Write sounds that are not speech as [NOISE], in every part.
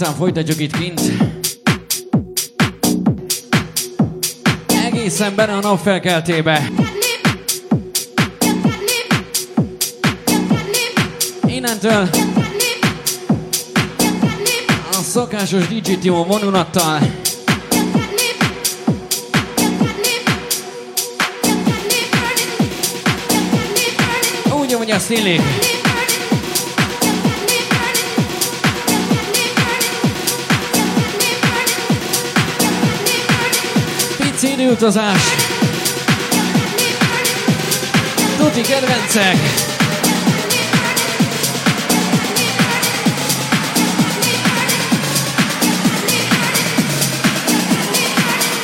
után folytatjuk itt kint. Egészen benne a napfelkeltébe. Innentől a szokásos DJ Timo vonulattal úgy, hogy azt illik. Utazás. Tuti kedvencek.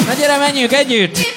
Na gyere, menjünk együtt!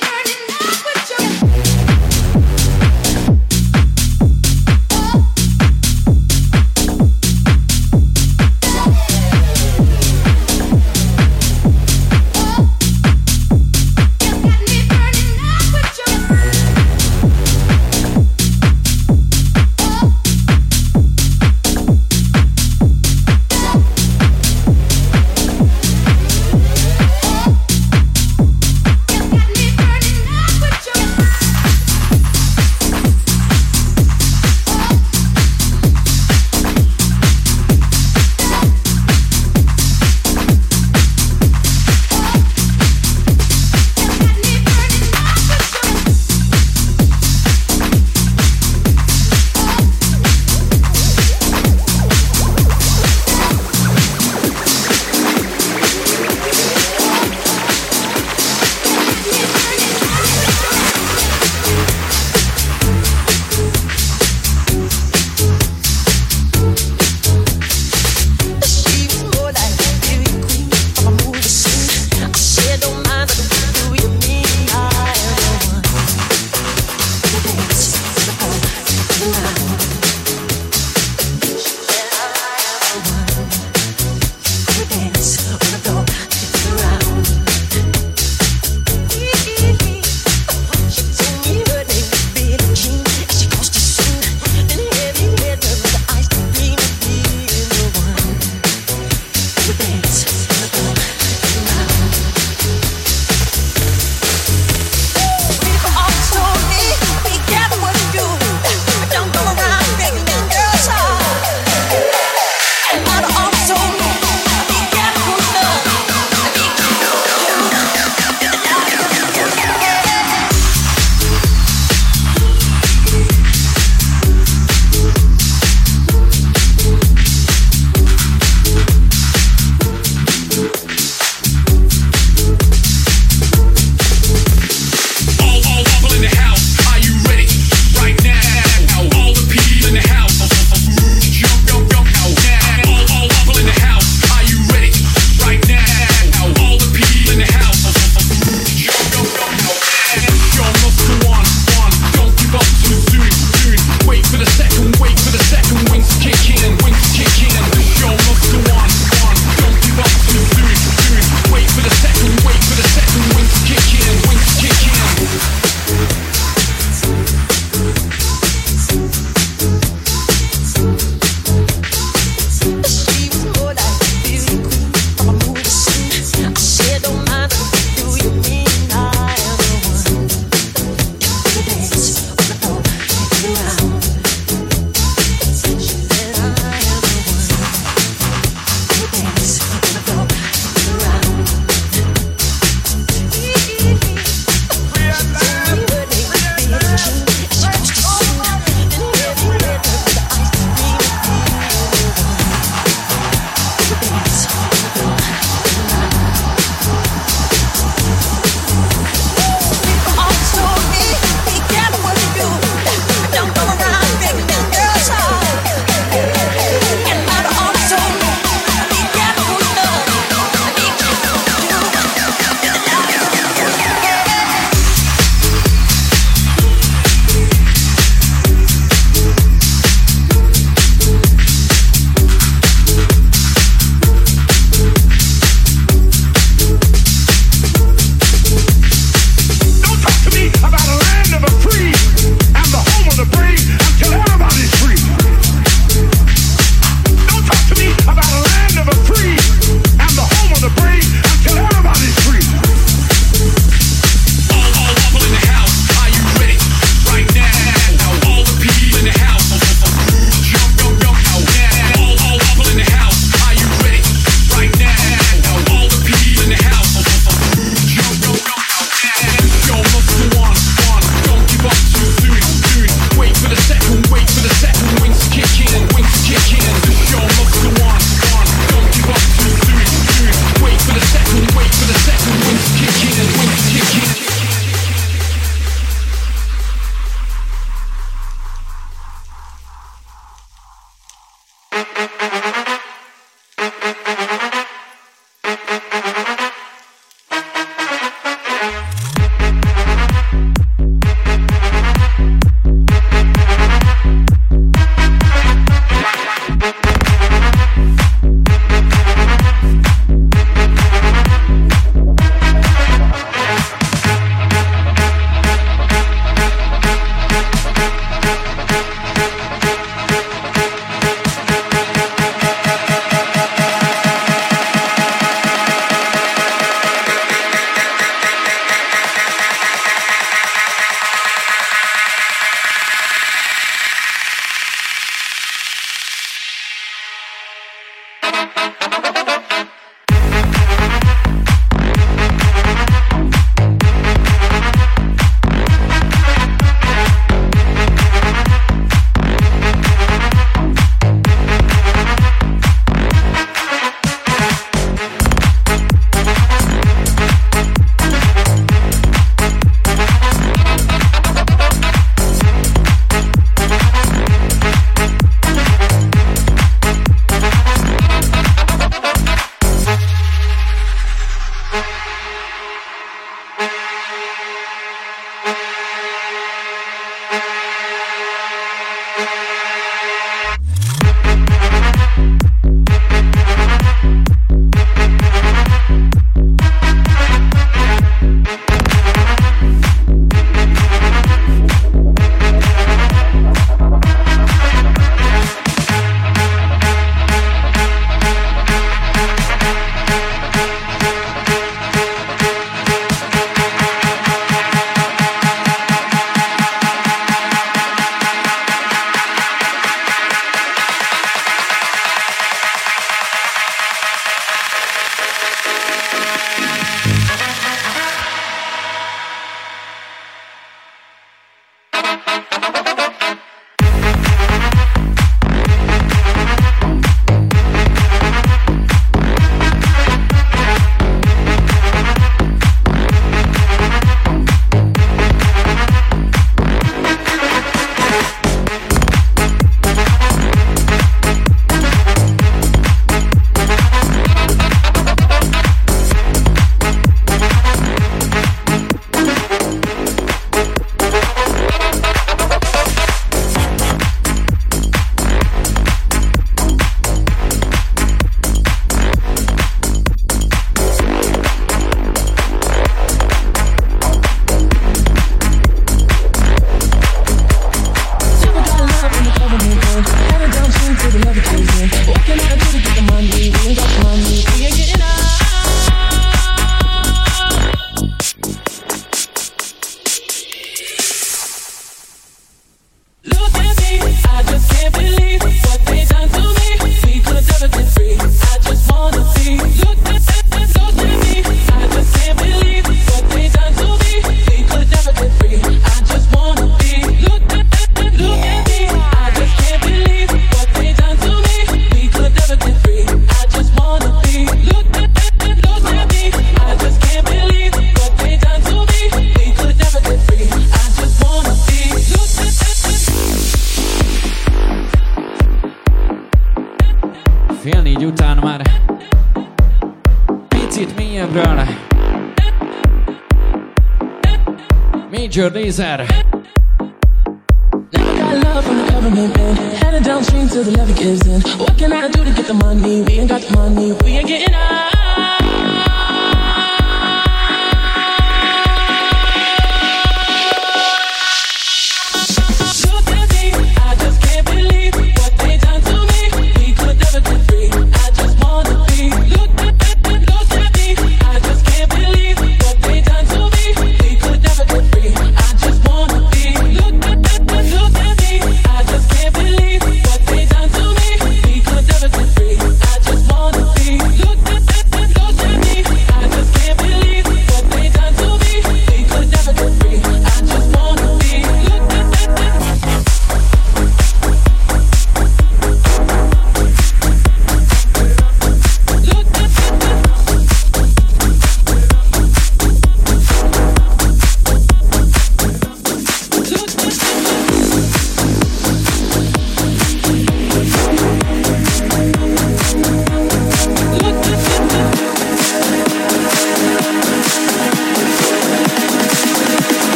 realizar.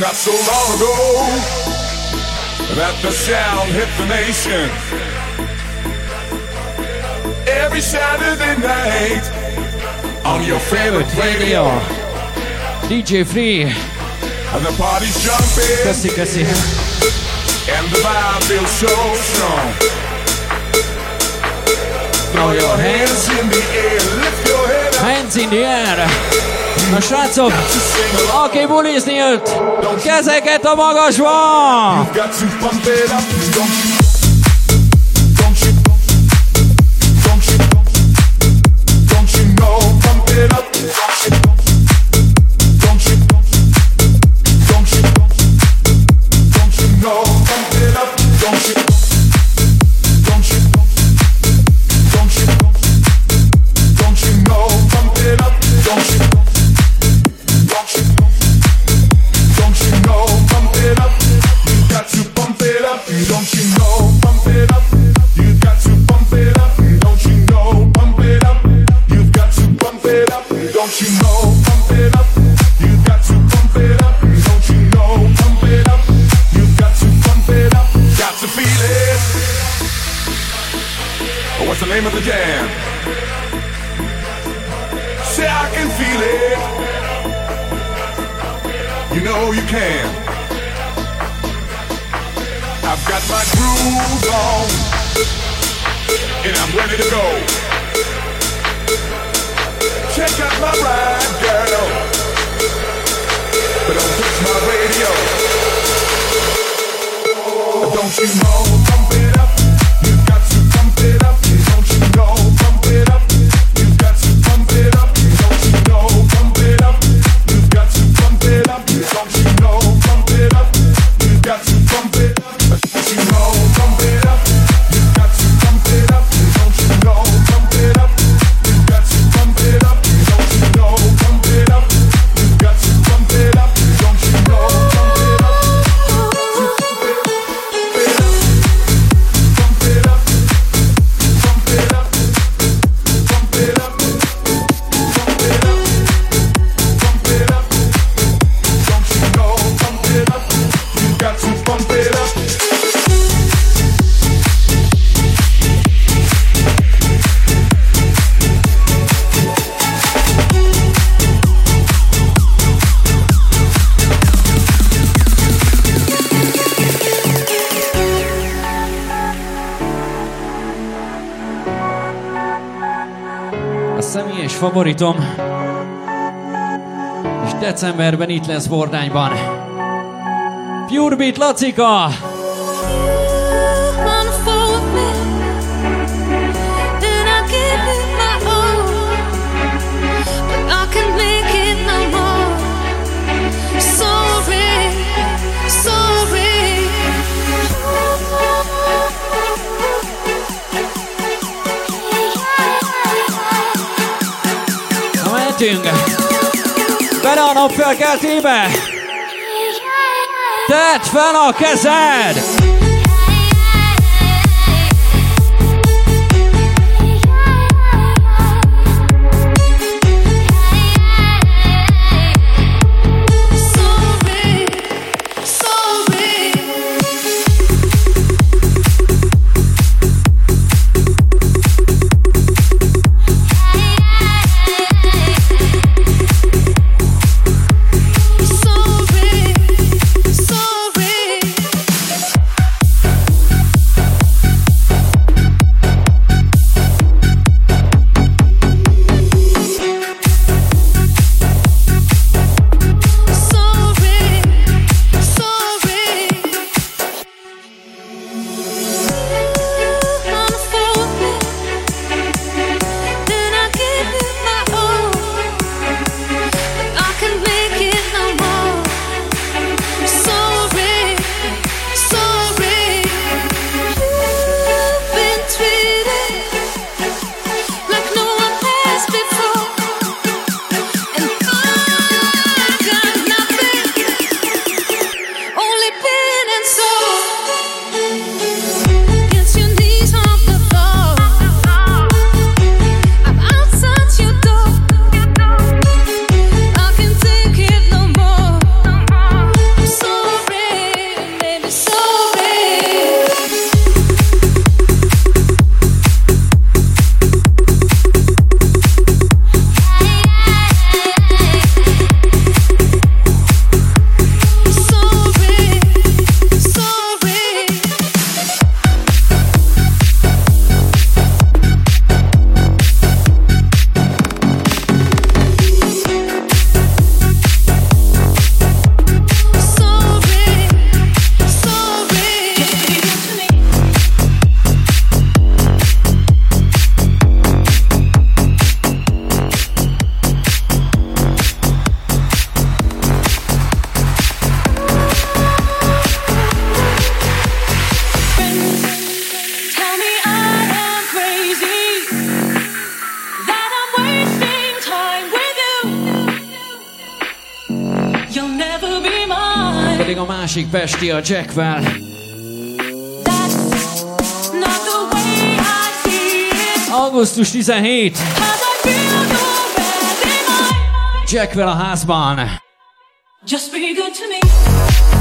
not so long ago that the sound hit the nation. Every Saturday night on your favorite radio. DJ Free. And the party's jumping. And the vibe feels so strong. Throw your hands in the air, lift your head up. Hands in the air. Na srácok, aki bulizni jött, kezeket a magasba! a személyes favoritom, és decemberben itt lesz Bordányban. Pure Beat Lacika! lehetünk. Bele a napfelkeltébe! Tedd fel a kezed! Pesti a Jackwell. Augusztus 17. Jackwell a házban. Just be good to me.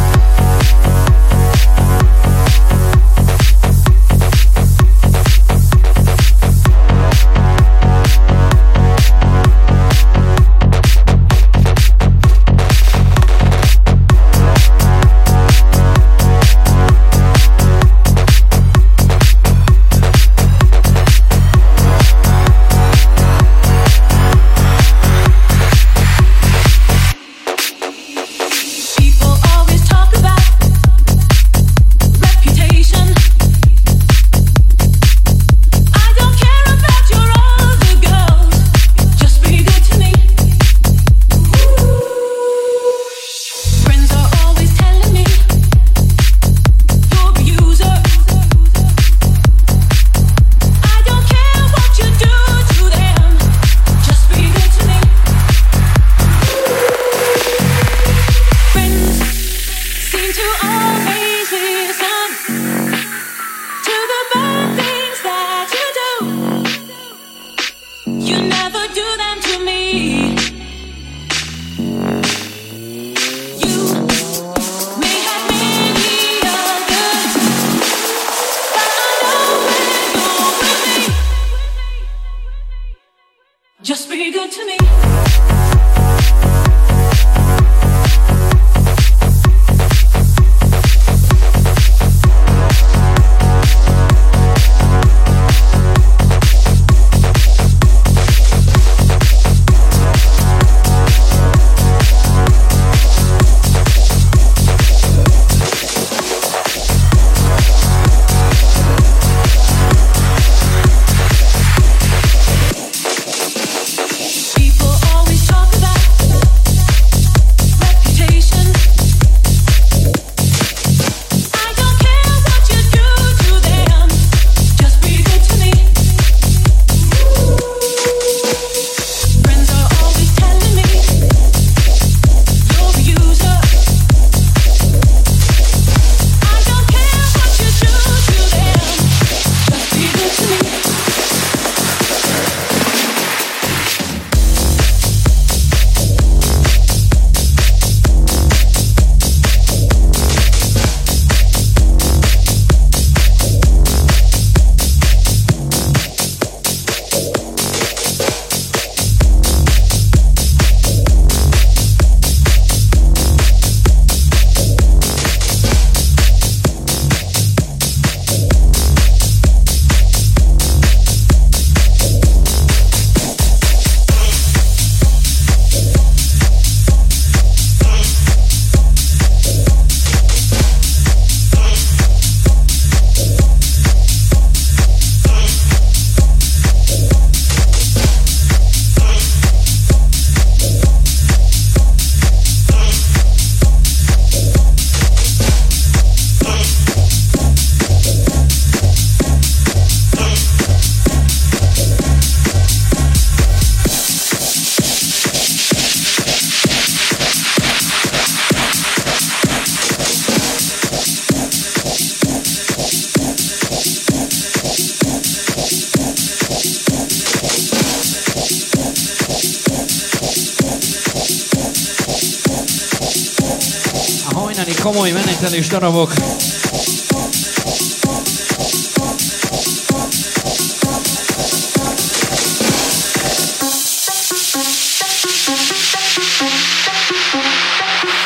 És darabok.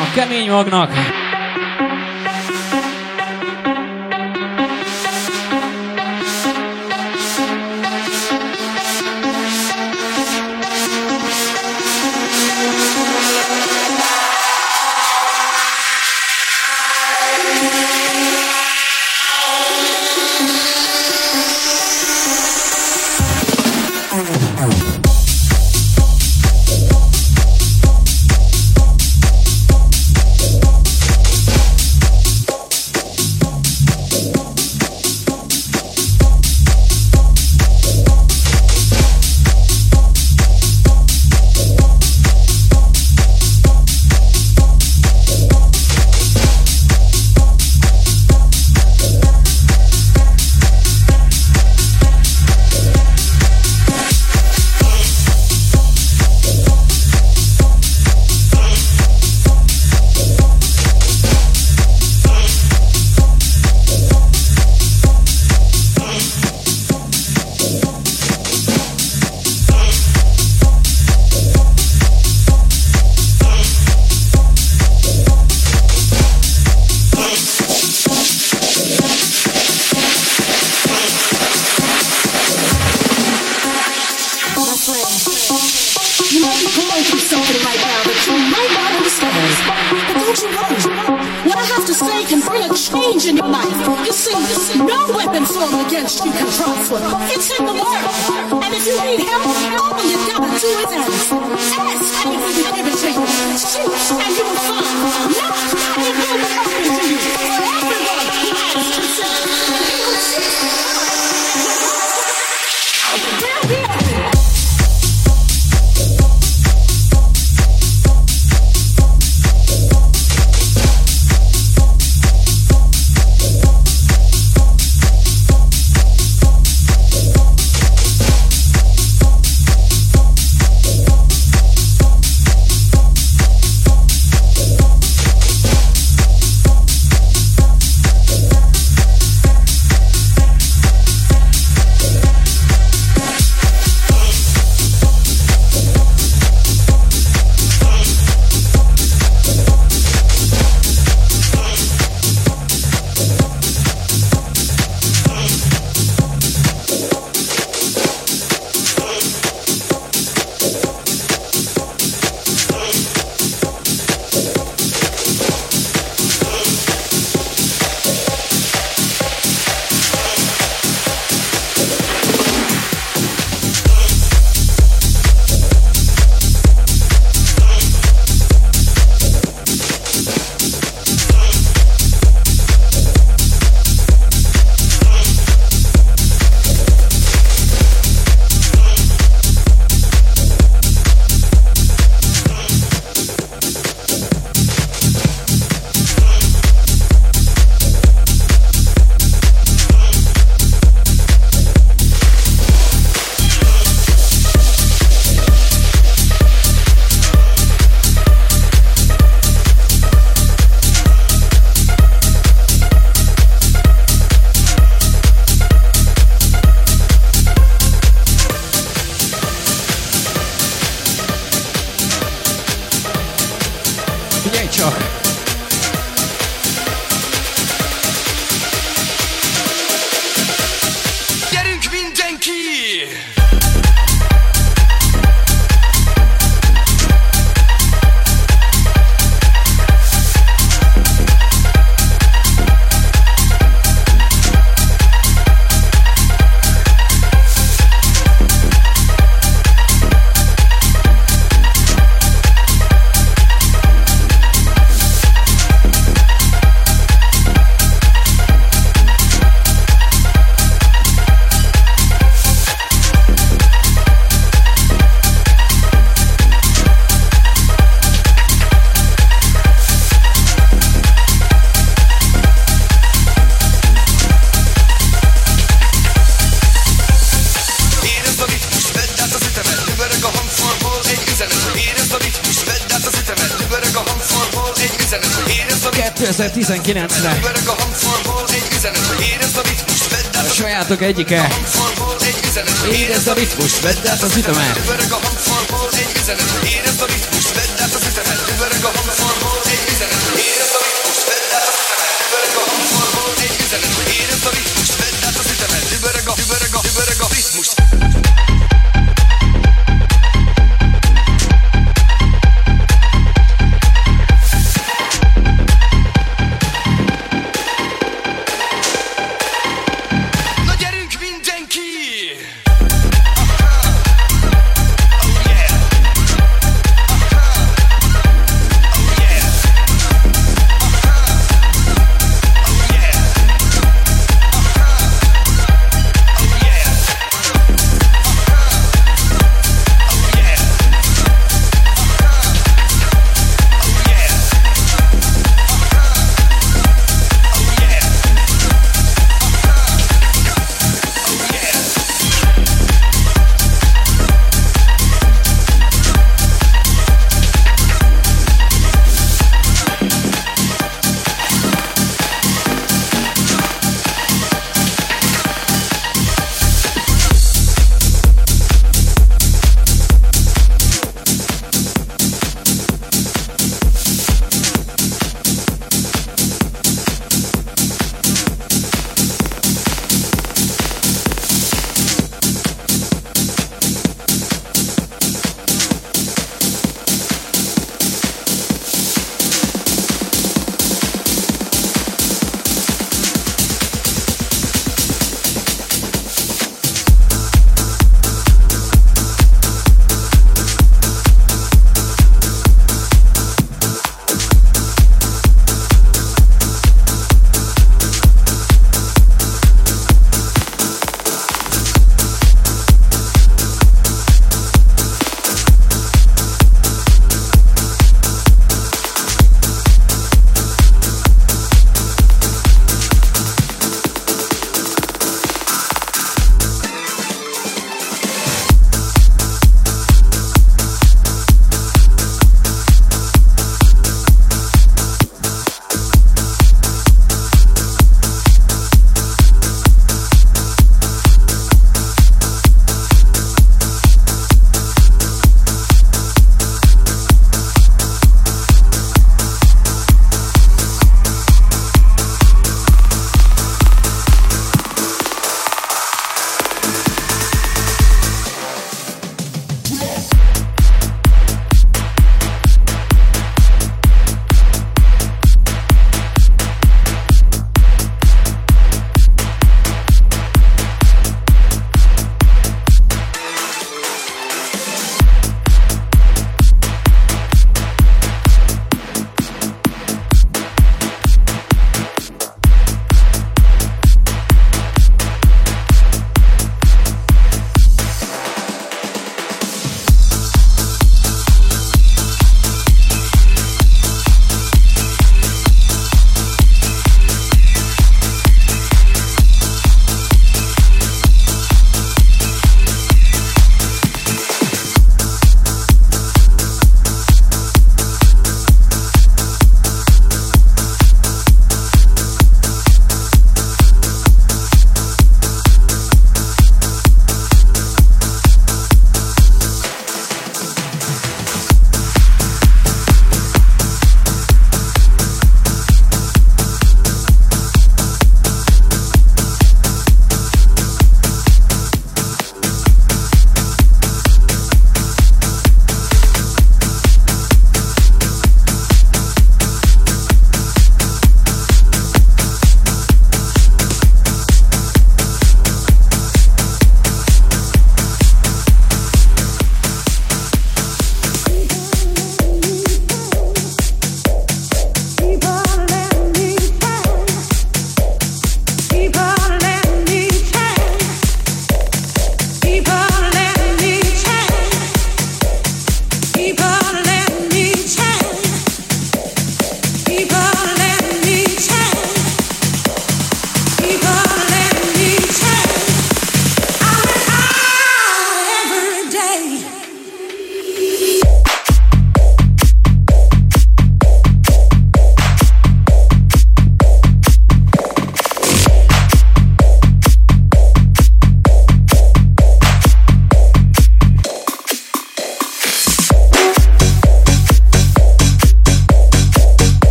A kemény magnak. Egyike. Érezd a ritmus, vedd át az ütemet.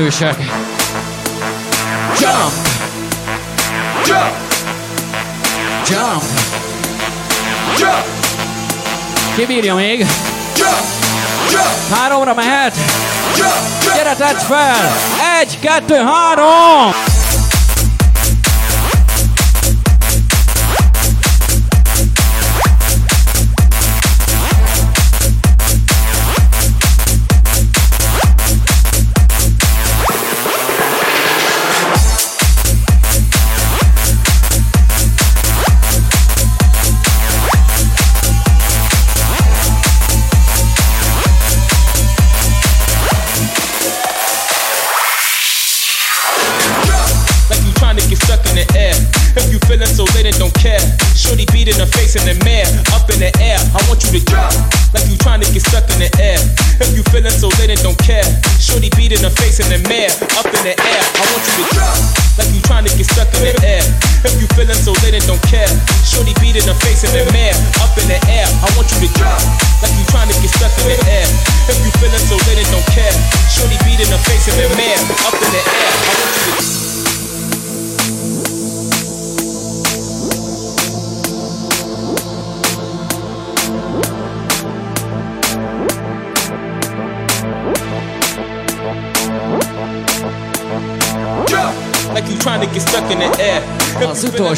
erősek. Jump! Jump! Jump! Jump! Kibírja még? Jump! Jump! Háromra mehet? Jump! Jump! Gyere, tedd fel! Egy, kettő, három!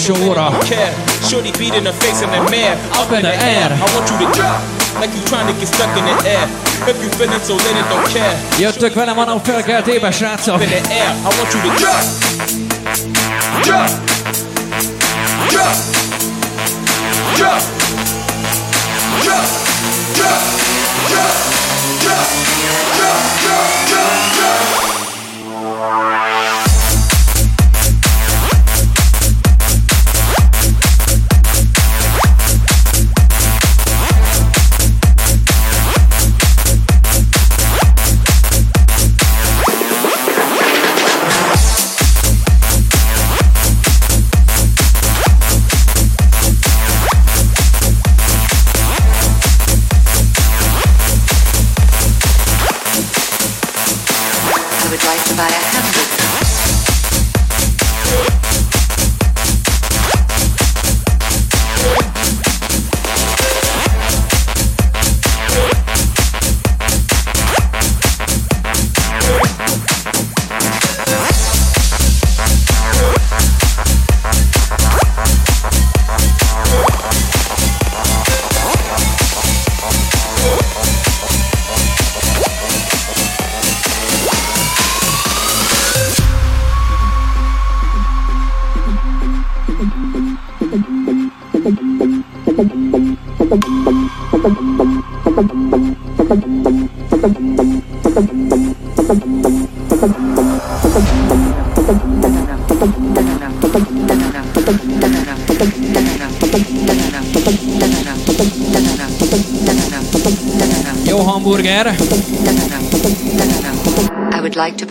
special order. Care. Shorty beat in the face and the mare. Up, Up in the, the air. air. I want you to drop. Like you trying to get stuck in the air. If you feeling so then it don't care. Jöttök velem a nap felkeltébe, srácok. Up in the air. I want you to drop. Drop. Drop. Drop. Drop. Drop. Drop. Drop. Drop. Drop. Drop.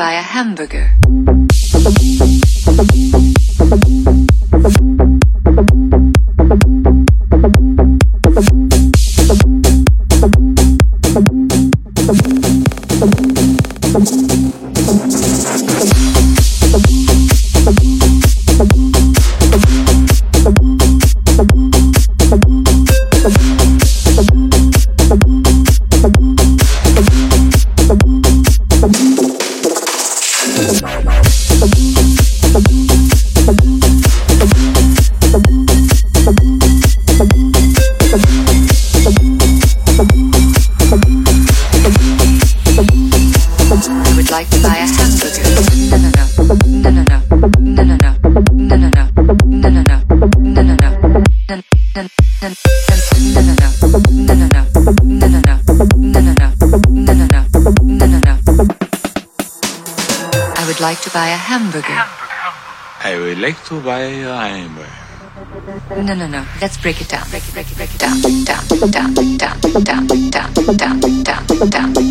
buy a hamburger. No, no, no. Let's break it down. Break it, break it, break it down, down, down, down, down, down, down, down, down, down,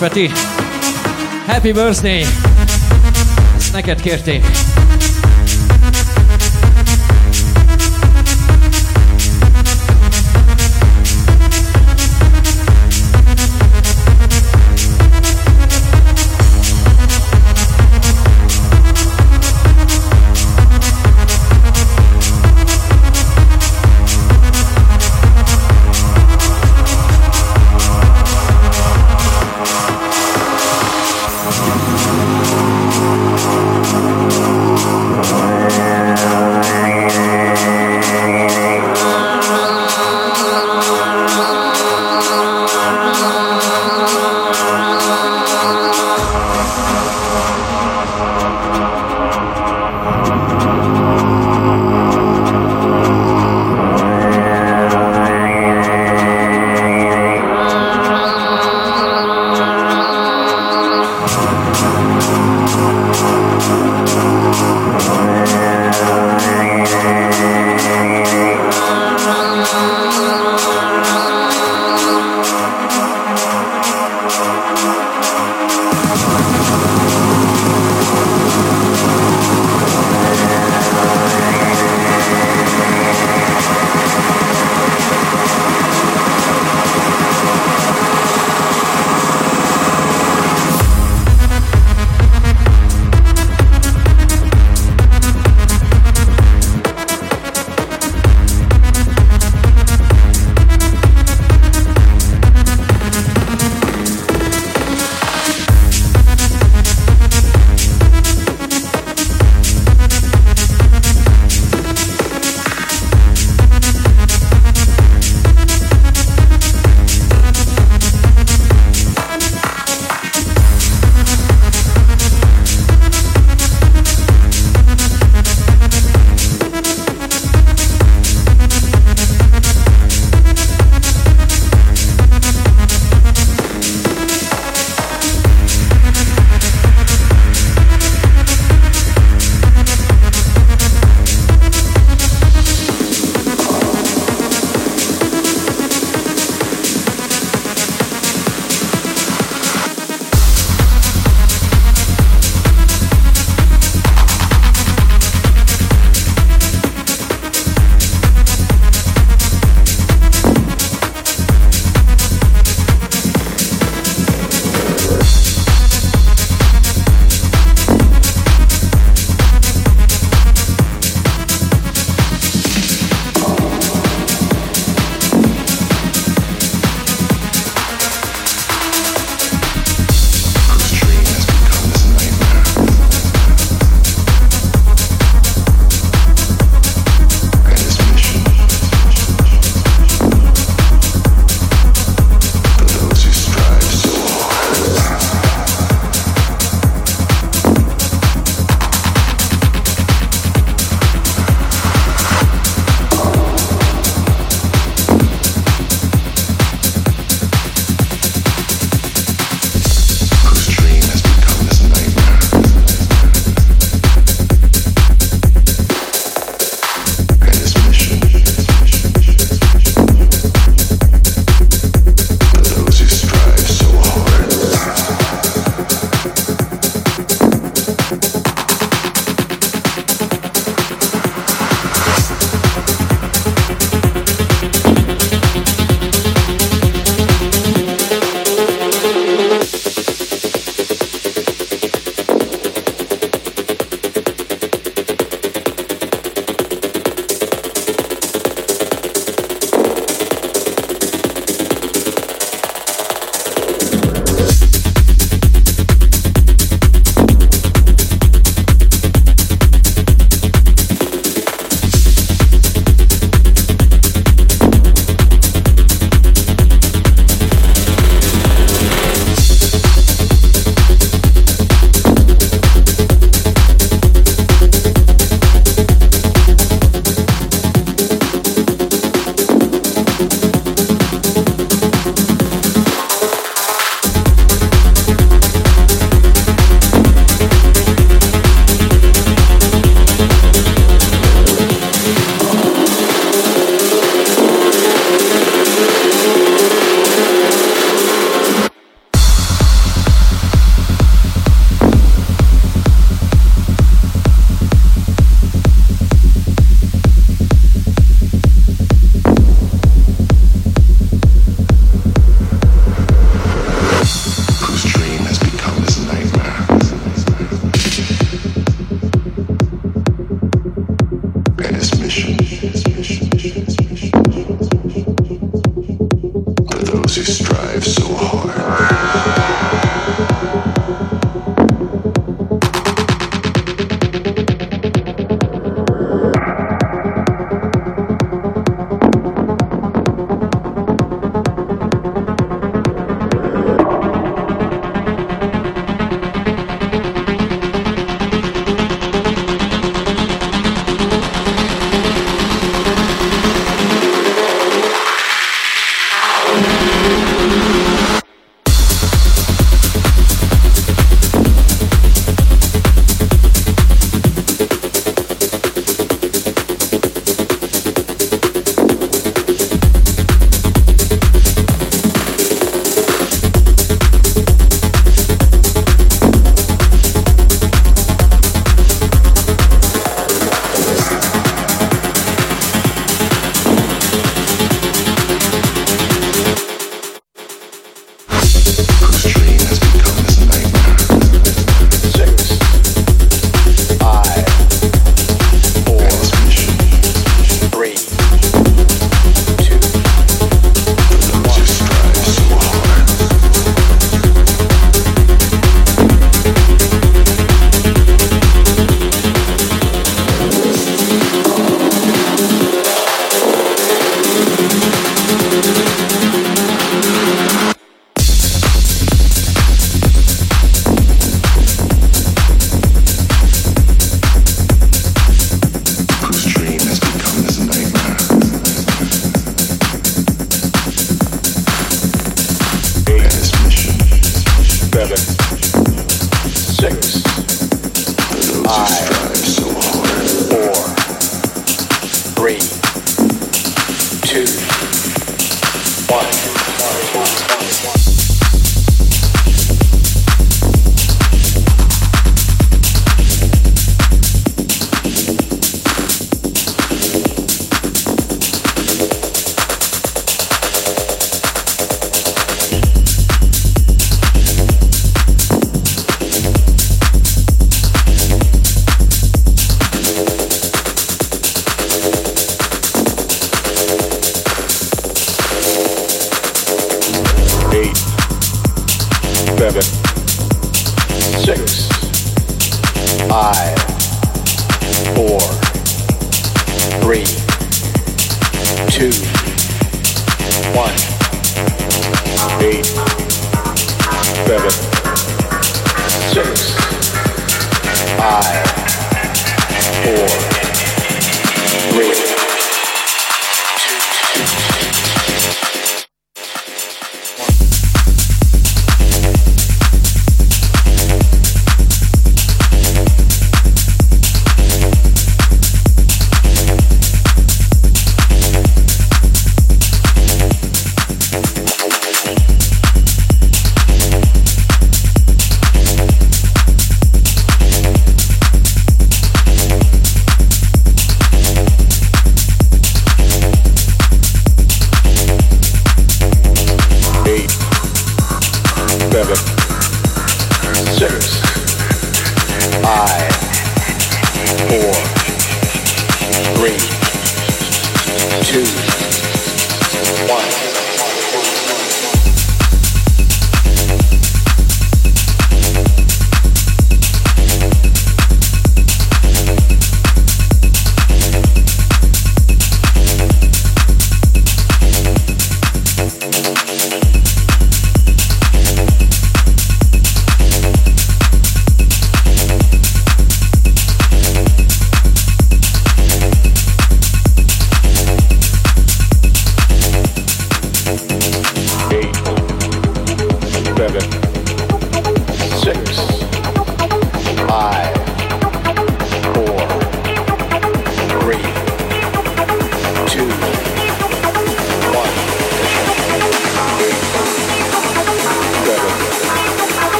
Peti, happy birthday! Ezt neked kérték.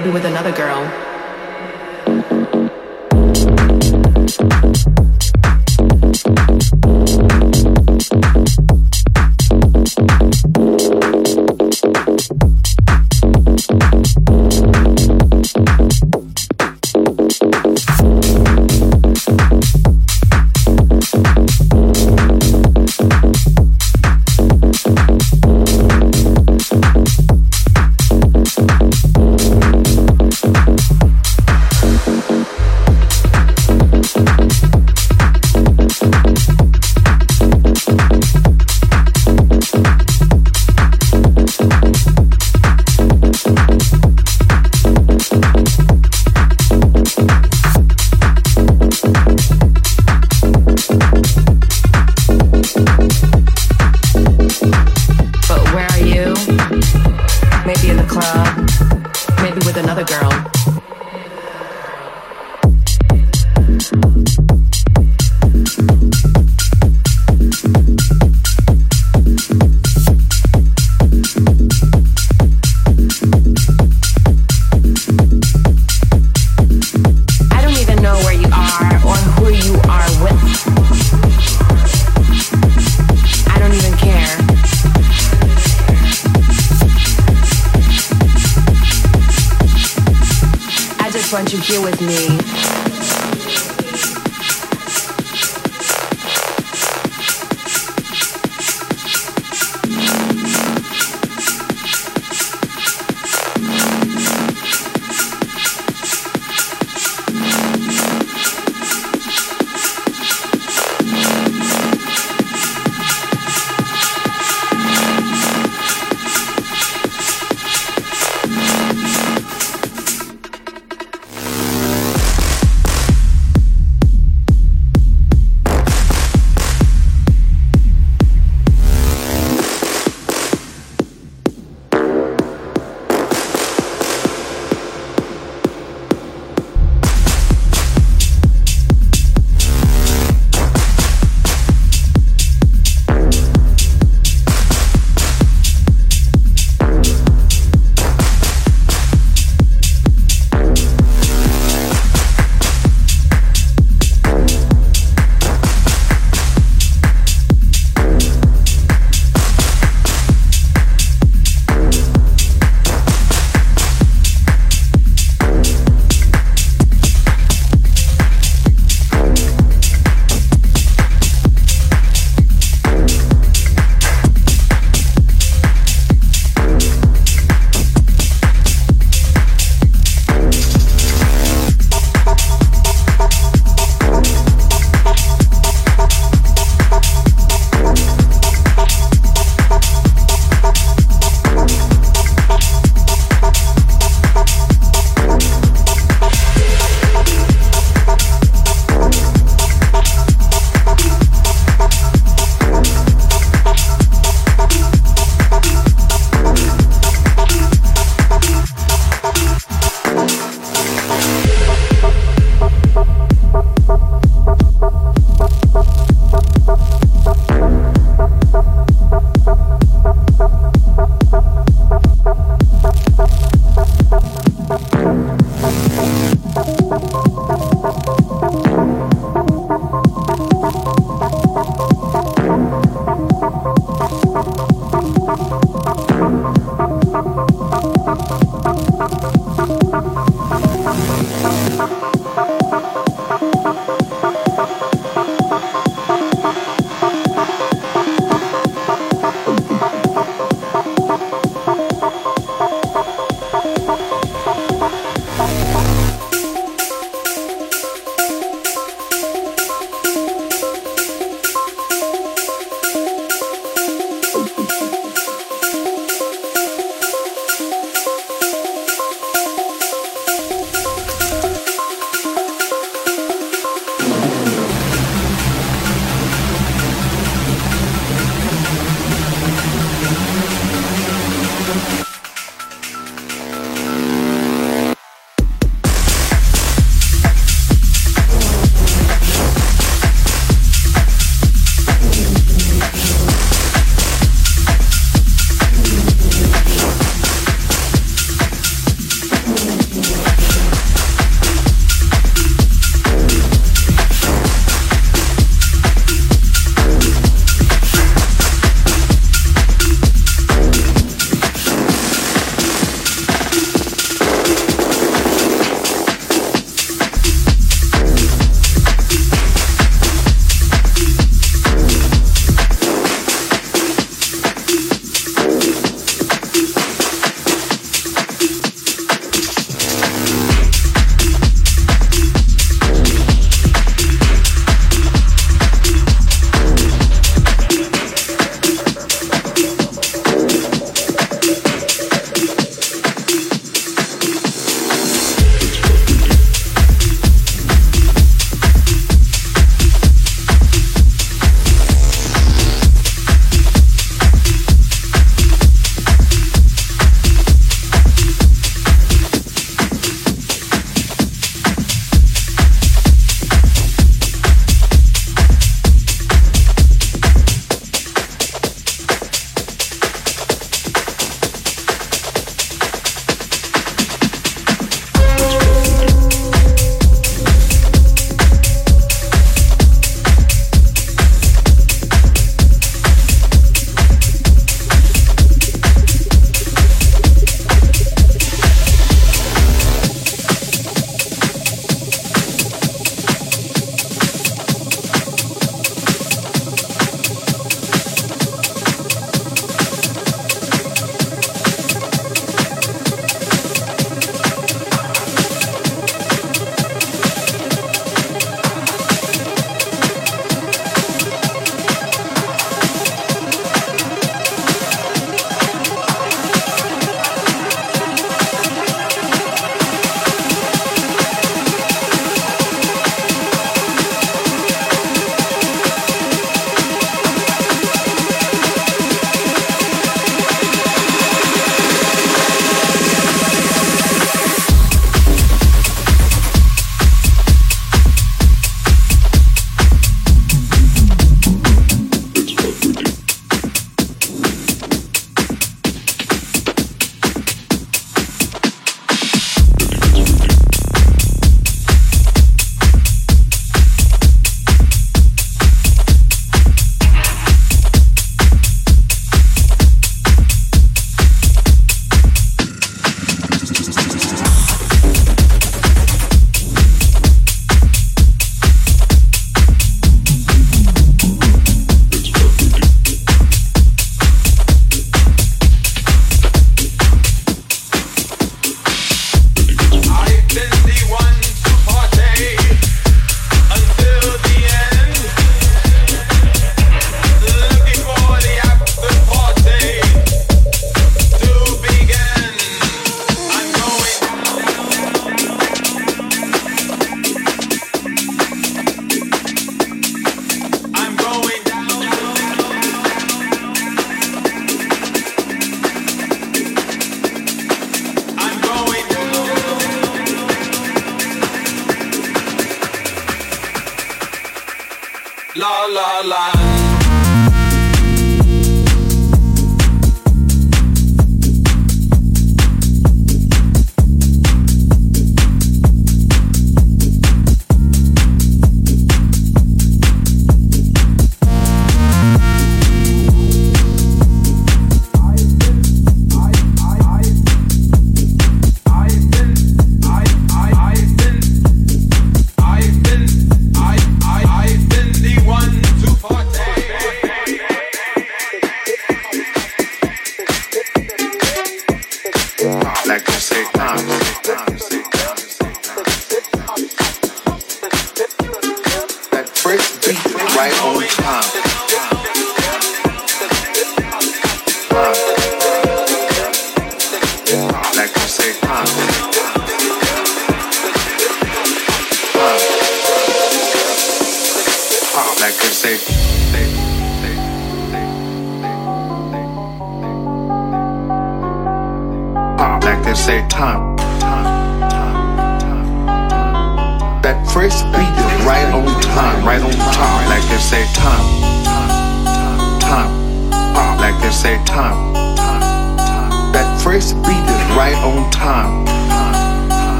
Maybe with another girl.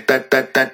that that that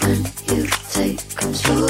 when you take control.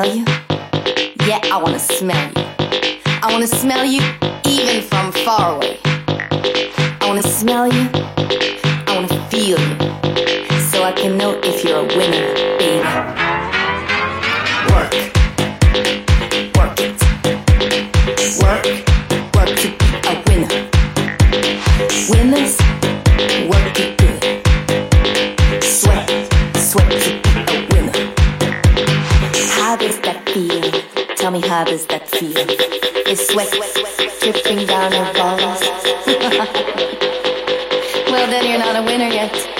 smell you? Yeah, I wanna smell you. I wanna smell you even from far away. I wanna smell you. I wanna feel you. So I can know if you're a winner. is that feel. Is sweat dripping down your balls? [LAUGHS] well, then you're not a winner yet.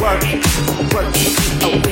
Work. Work, work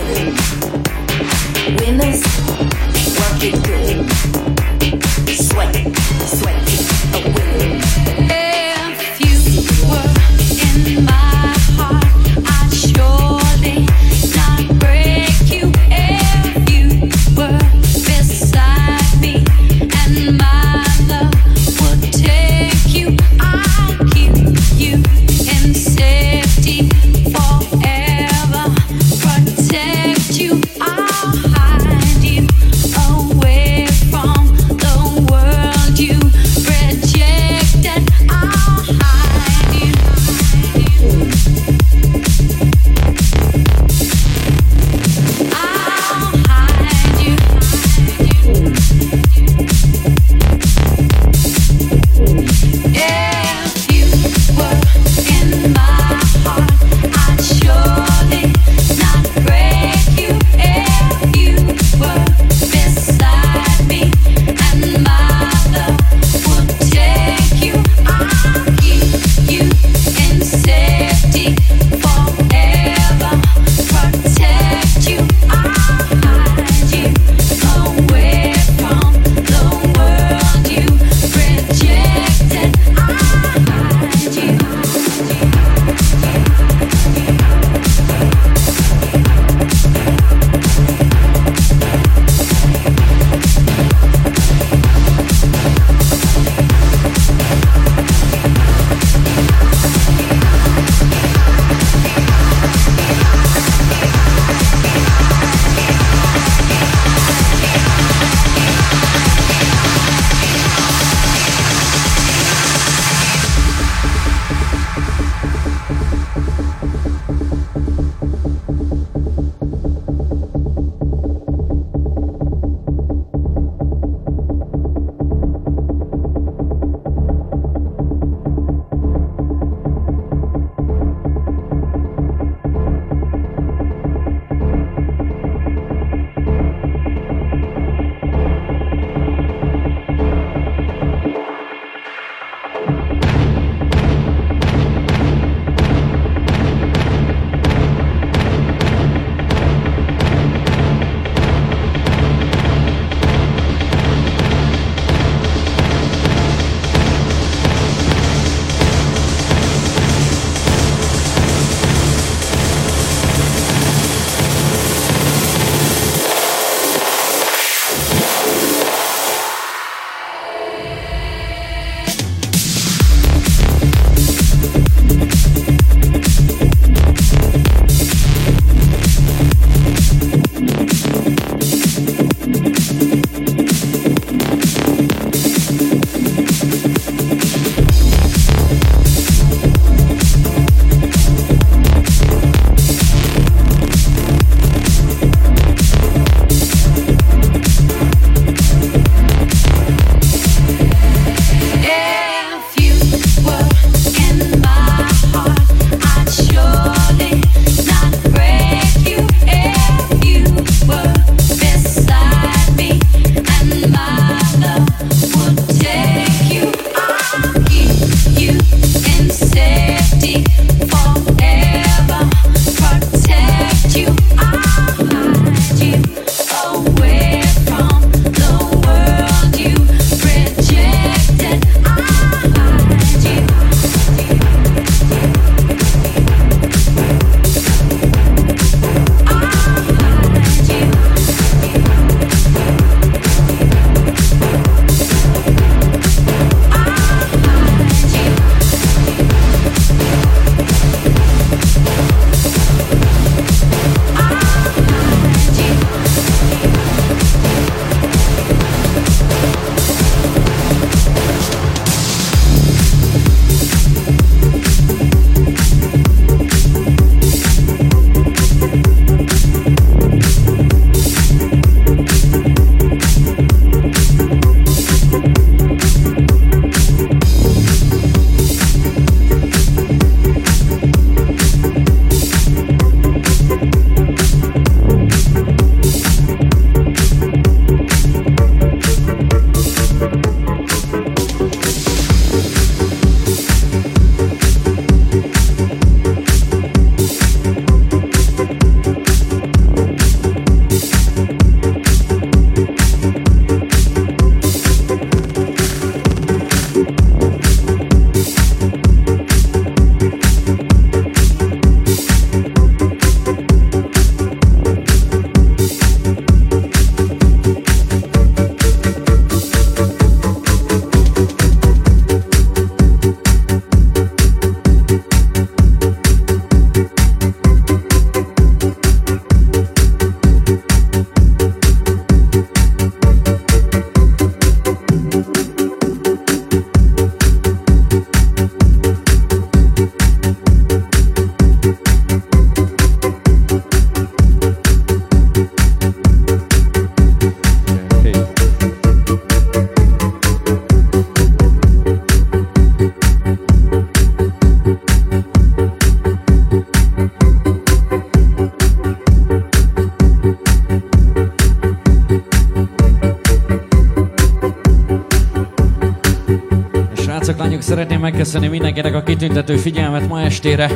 kitüntető figyelmet ma estére,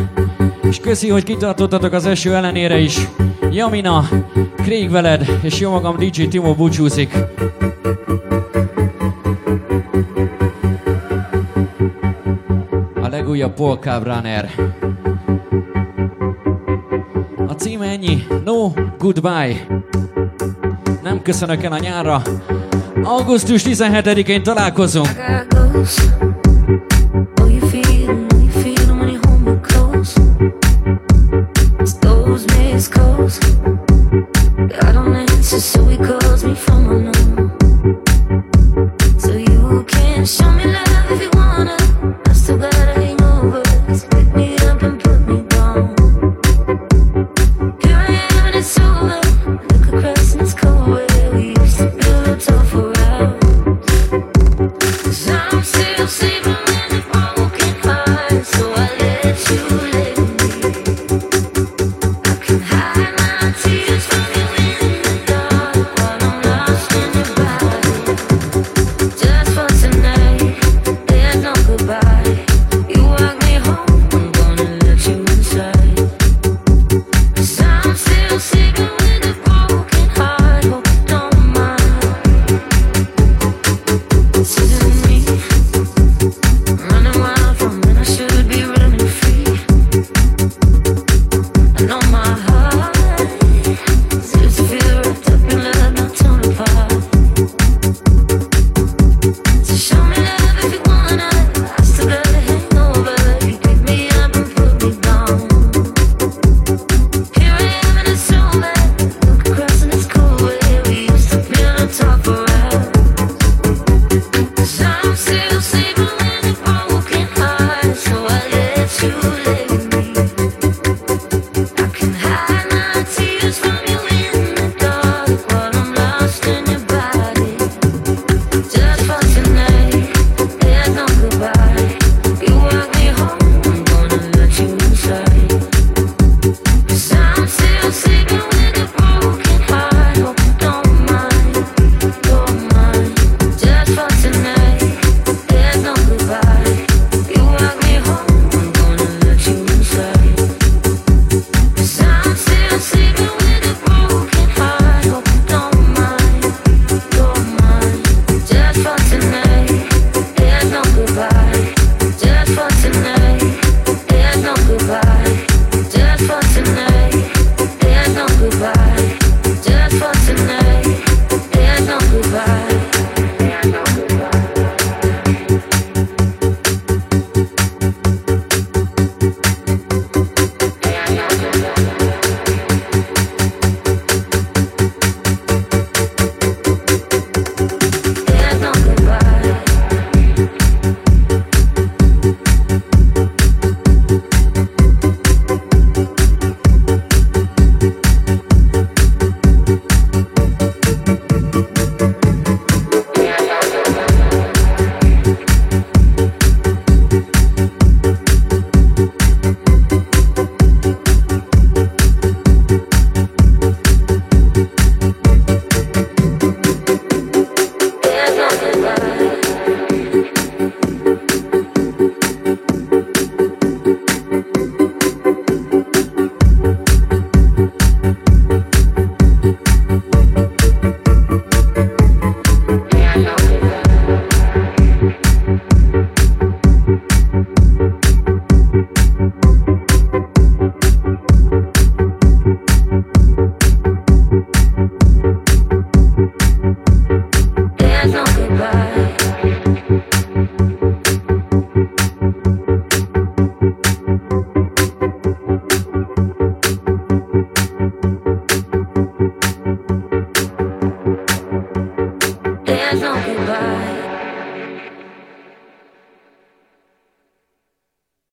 és köszi, hogy kitartottatok az eső ellenére is. Jamina, Craig veled, és jó magam DJ Timo búcsúzik. A legújabb Paul Cabraner. A cím ennyi, No Goodbye. Nem köszönök el a nyárra. Augusztus 17-én találkozunk. I